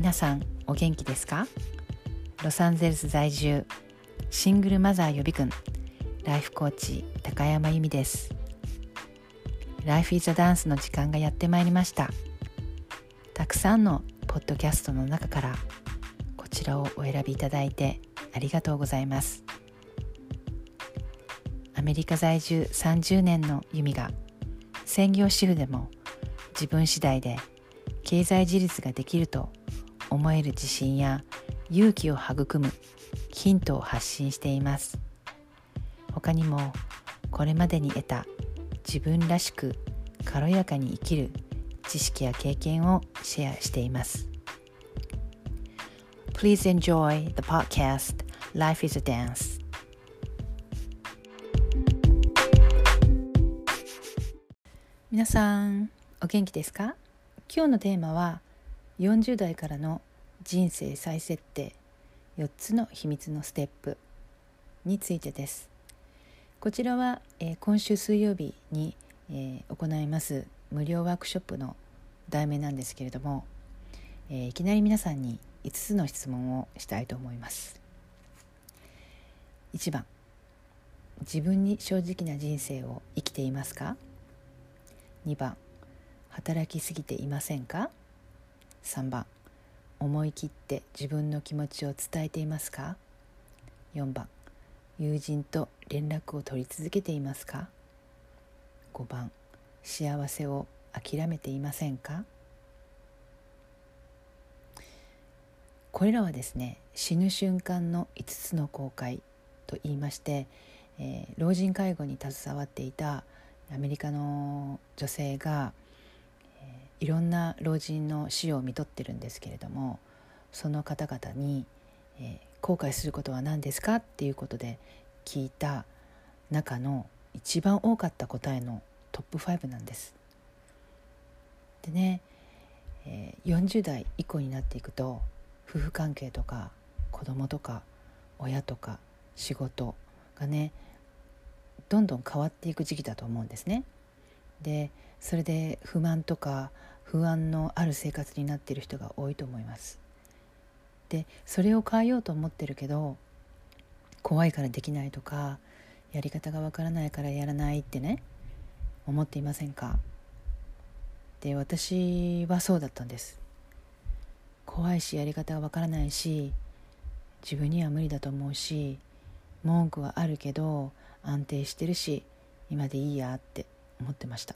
皆さんお元気ですか？ロサンゼルス在住シングルマザー予備軍ライフコーチ高山由美です。ライフイズダンスの時間がやってまいりました。たくさんのポッドキャストの中からこちらをお選びいただいてありがとうございます。アメリカ在住30年の由美が専業主婦でも自分次第で経済自立ができると思える自信や勇気を育むヒントを発信しています。他にもこれまでに得た自分らしく軽やかに生きる知識や経験をシェアしています。Please enjoy the podcast Life is a Dance. 皆さんお元気ですか今日のテーマは40代からの人生再設定4つの秘密のステップについてです。こちらは、えー、今週水曜日に、えー、行います無料ワークショップの題名なんですけれども、えー、いきなり皆さんに5つの質問をしたいと思います。1番自分に正直な人生を生きていますか？2番働きすぎていませんか？3番。思い切って自分の気持ちを伝えていますか？4番。友人と連絡を取り続けていますか？5番。幸せを諦めていませんか？これらはですね死ぬ瞬間の5つの後悔と言いまして、えー、老人介護に携わっていたアメリカの女性が、いろんな老人の死を見とってるんですけれどもその方々に、えー、後悔することは何ですかっていうことで聞いた中の一番多かった答えのトップ5なんです。でね、えー、40代以降になっていくと夫婦関係とか子供とか親とか仕事がねどんどん変わっていく時期だと思うんですね。でそれで不満とか不安のある生活になっている人が多いと思います。でそれを変えようと思ってるけど怖いからできないとかやり方がわからないからやらないってね思っていませんか？で私はそうだったんです。怖いしやり方がわからないし自分には無理だと思うし文句はあるけど安定してるし今でいいやって。思ってました。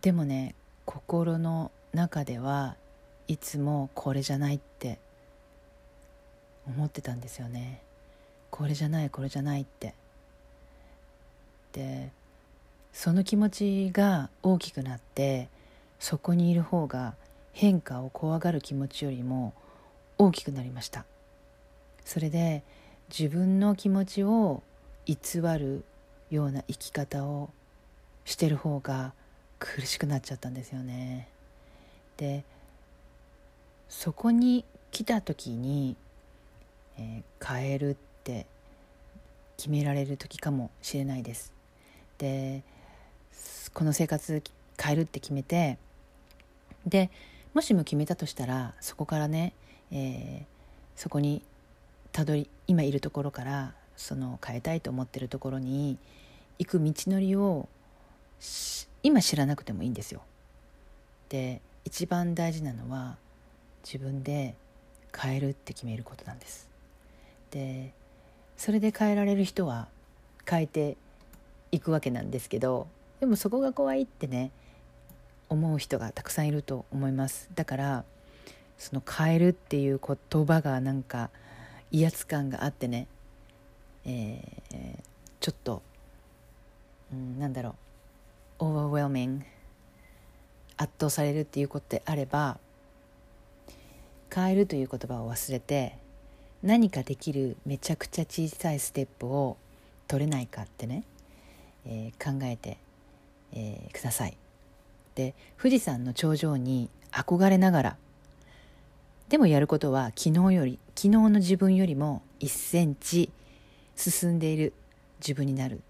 でもね心の中ではいつもこれじゃないって思ってたんですよね。これじゃないこれじゃないって。でその気持ちが大きくなってそこにいる方が変化を怖がる気持ちよりも大きくなりました。それで自分の気持ちを偽るような生き方をしてる方が苦しくなっちゃったんですよね。でそこに来た時に、えー、変えるって決められる時かもしれないです。でこの生活変えるって決めてでもしも決めたとしたらそこからね、えー、そこにたどり今いるところからその変えたいと思ってるところに行く道のりを今知らなくてもいいんですよ。で一番大事なのは自分で変えるって決めることなんです。でそれで変えられる人は変えていくわけなんですけどでもそこが怖いってね思う人がたくさんいると思います。だからその変えるっていう言葉がなんか威圧感があってねえー、ちょっと、うん、なんだろう overwhelming 圧倒されるっていうことであれば変えるという言葉を忘れて何かできるめちゃくちゃ小さいステップを取れないかってね、えー、考えて、えー、ください。で富士山の頂上に憧れながらでもやることは昨日より昨日の自分よりも1センチ進んでいる自分になるっ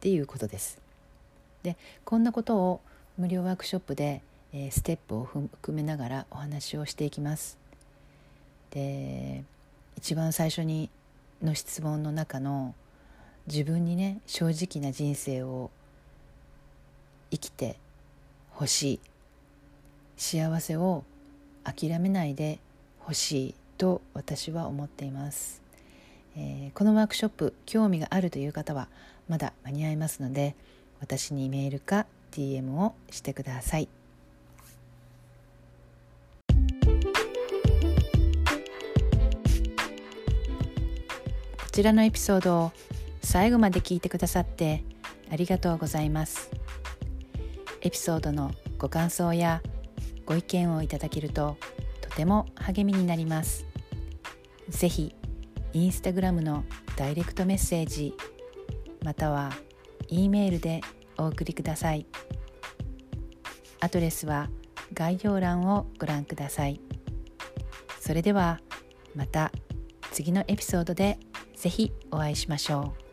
ていうことです。でこんなことを無料ワークショップで、えー、ステップを含めながらお話をしていきます。で一番最初にの質問の中の自分にね正直な人生を生きてほしい幸せを諦めないでほしいと私は思っています、えー、このワークショップ興味があるという方はまだ間に合いますので私にメールか DM をしてください。こちらのエピソードを最後まで聞いてくださってありがとうございます。エピソードのご感想やご意見をいただけるととても励みになります。ぜひインスタグラムのダイレクトメッセージまたは E メールでお送りくださいアドレスは概要欄をご覧くださいそれではまた次のエピソードでぜひお会いしましょう。